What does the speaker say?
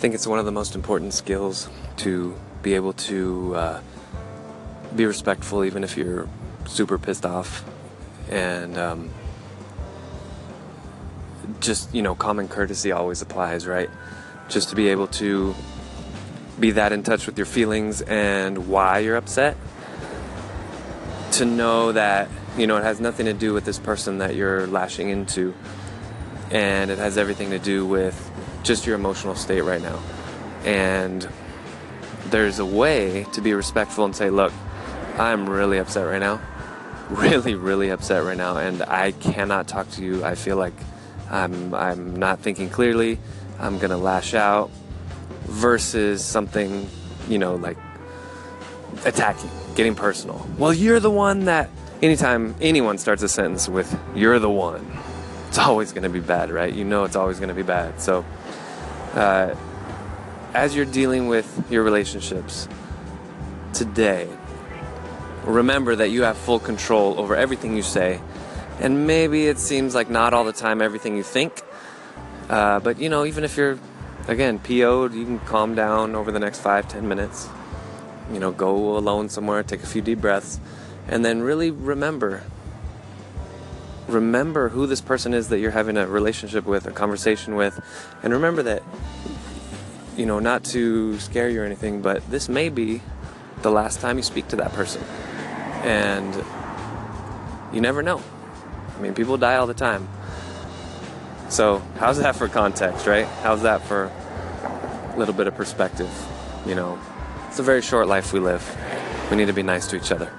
think it's one of the most important skills to be able to uh, be respectful, even if you're super pissed off, and um, just you know, common courtesy always applies, right? Just to be able to be that in touch with your feelings and why you're upset. To know that you know it has nothing to do with this person that you're lashing into, and it has everything to do with just your emotional state right now. And there's a way to be respectful and say, look, I'm really upset right now. Really, really upset right now, and I cannot talk to you. I feel like I'm I'm not thinking clearly. I'm gonna lash out versus something, you know, like attacking, getting personal. Well, you're the one that anytime anyone starts a sentence with you're the one, it's always gonna be bad, right? You know it's always gonna be bad. So uh, as you're dealing with your relationships today, remember that you have full control over everything you say. And maybe it seems like not all the time everything you think. Uh, but you know, even if you're, again, PO'd, you can calm down over the next five, ten minutes. You know, go alone somewhere, take a few deep breaths, and then really remember remember who this person is that you're having a relationship with, a conversation with, and remember that, you know, not to scare you or anything, but this may be the last time you speak to that person. And you never know. I mean, people die all the time. So, how's that for context, right? How's that for a little bit of perspective? You know, it's a very short life we live. We need to be nice to each other.